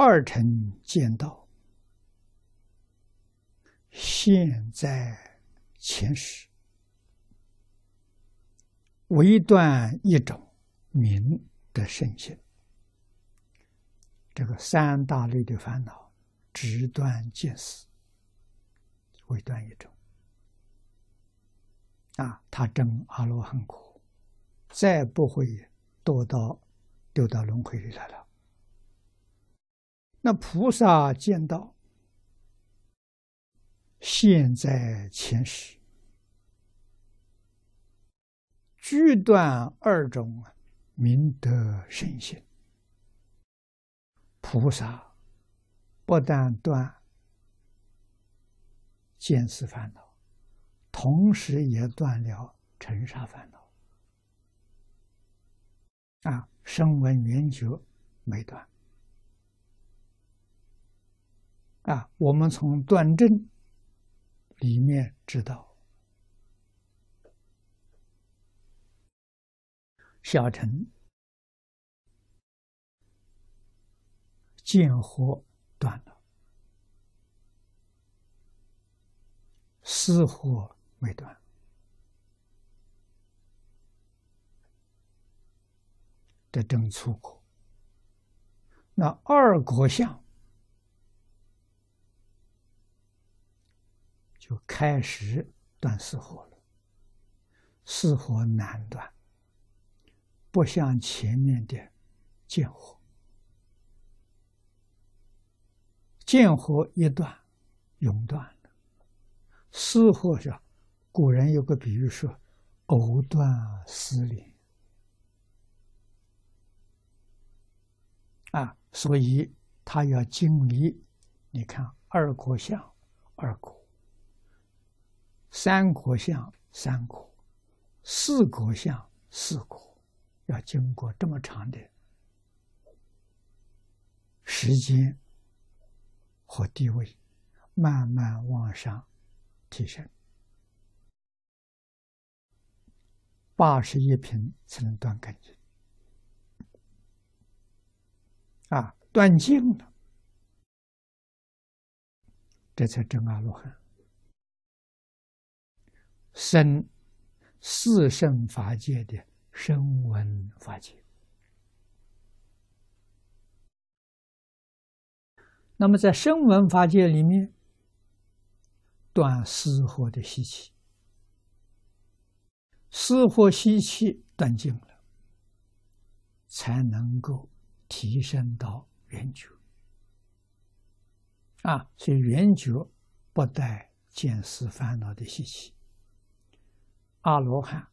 二乘见道，现在前世，唯断一种明的圣性。这个三大类的烦恼，直断见死，唯断一种。啊，他证阿罗汉果，再不会堕到丢到轮回里来了。那菩萨见到现在前世，具断二种明德圣性。菩萨不但断见思烦恼，同时也断了尘沙烦恼。啊，声闻缘觉没断。啊，我们从断证里面知道，小乘见火断了，死火未断，这正粗口。那二国相。就开始断四火了，四火难断，不像前面的见火，见火一断，永断了。四火是古人有个比喻说，藕断丝连啊，所以他要经历，你看二果相，二果。三国相三国，四国相四国，要经过这么长的时间和地位，慢慢往上提升。八十一品才能断根净，啊，断尽了，这才真阿罗汉。生四圣法界的声闻法界，那么在声闻法界里面，断私货的习气，私货习气断尽了，才能够提升到圆觉。啊，所以圆觉不带见思烦恼的习气。阿罗汉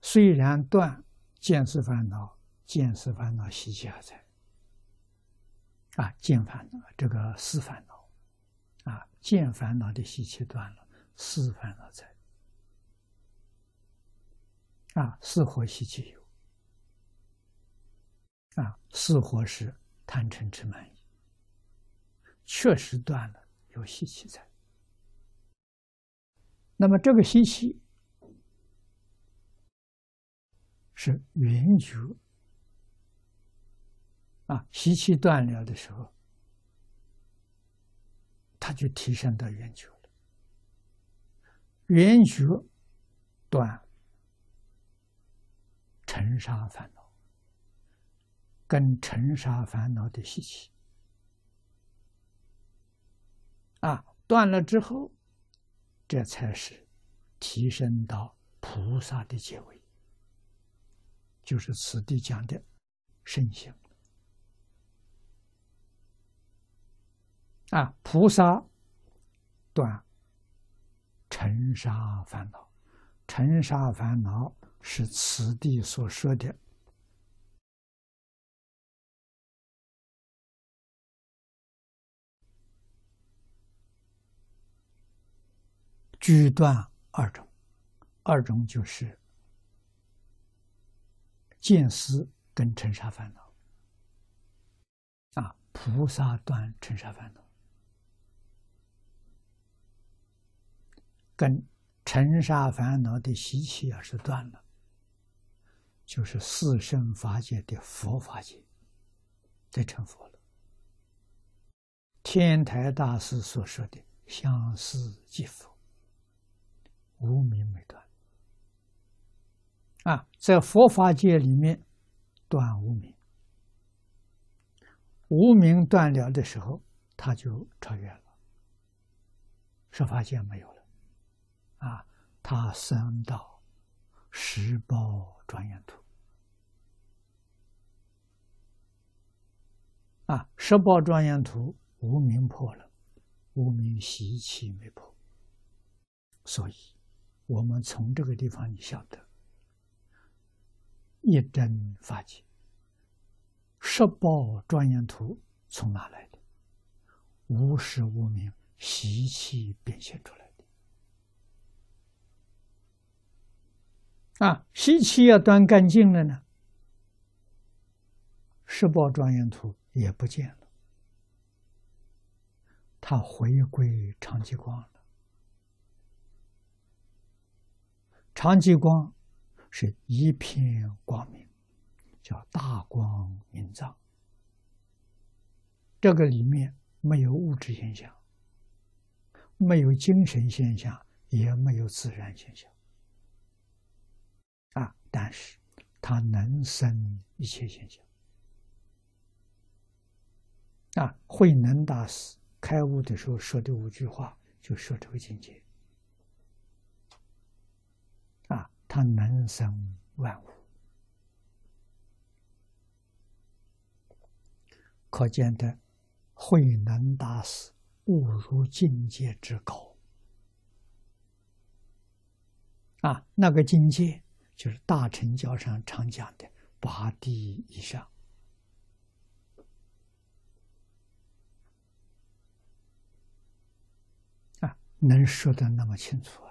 虽然断见思烦恼，见思烦恼习气还在。啊，见烦恼这个思烦恼，啊，见烦恼的习气断了，思烦恼在。啊，思火习气有。啊，思火是贪嗔痴慢疑，确实断了，有习气在。那么这个习气。是圆觉啊，习气断了的时候，他就提升到圆觉了。圆觉断尘沙烦恼，跟尘沙烦恼的习气啊，断了之后，这才是提升到菩萨的结尾。就是此地讲的圣行啊，菩萨断尘沙烦恼，尘沙烦恼是此地所说的居断二种，二种就是。见思跟尘沙烦恼啊，菩萨断尘沙烦恼，跟尘沙烦恼的习气要是断了，就是四圣法界的佛法界，得成佛了天台大师所说的“相思即佛”，无名没断。啊，在佛法界里面，断无名，无名断了的时候，他就超越了，十法界没有了。啊，他升到十宝庄严土。啊，十宝庄严图无名破了，无名习气没破，所以，我们从这个地方你晓得，一真法界，十宝庄严图从哪来的？无始无明习气变现出来的。啊，习气要断干净了呢，十宝庄严图。也不见了，他回归长吉光了。长吉光是一片光明，叫大光明藏。这个里面没有物质现象，没有精神现象，也没有自然现象。啊，但是它能生一切现象。啊，慧能大师开悟的时候说的五句话，就说这个境界。啊，他能生万物，可见的慧能大师悟入境界之高。啊，那个境界就是大乘教上常讲的八地以上。能说的那么清楚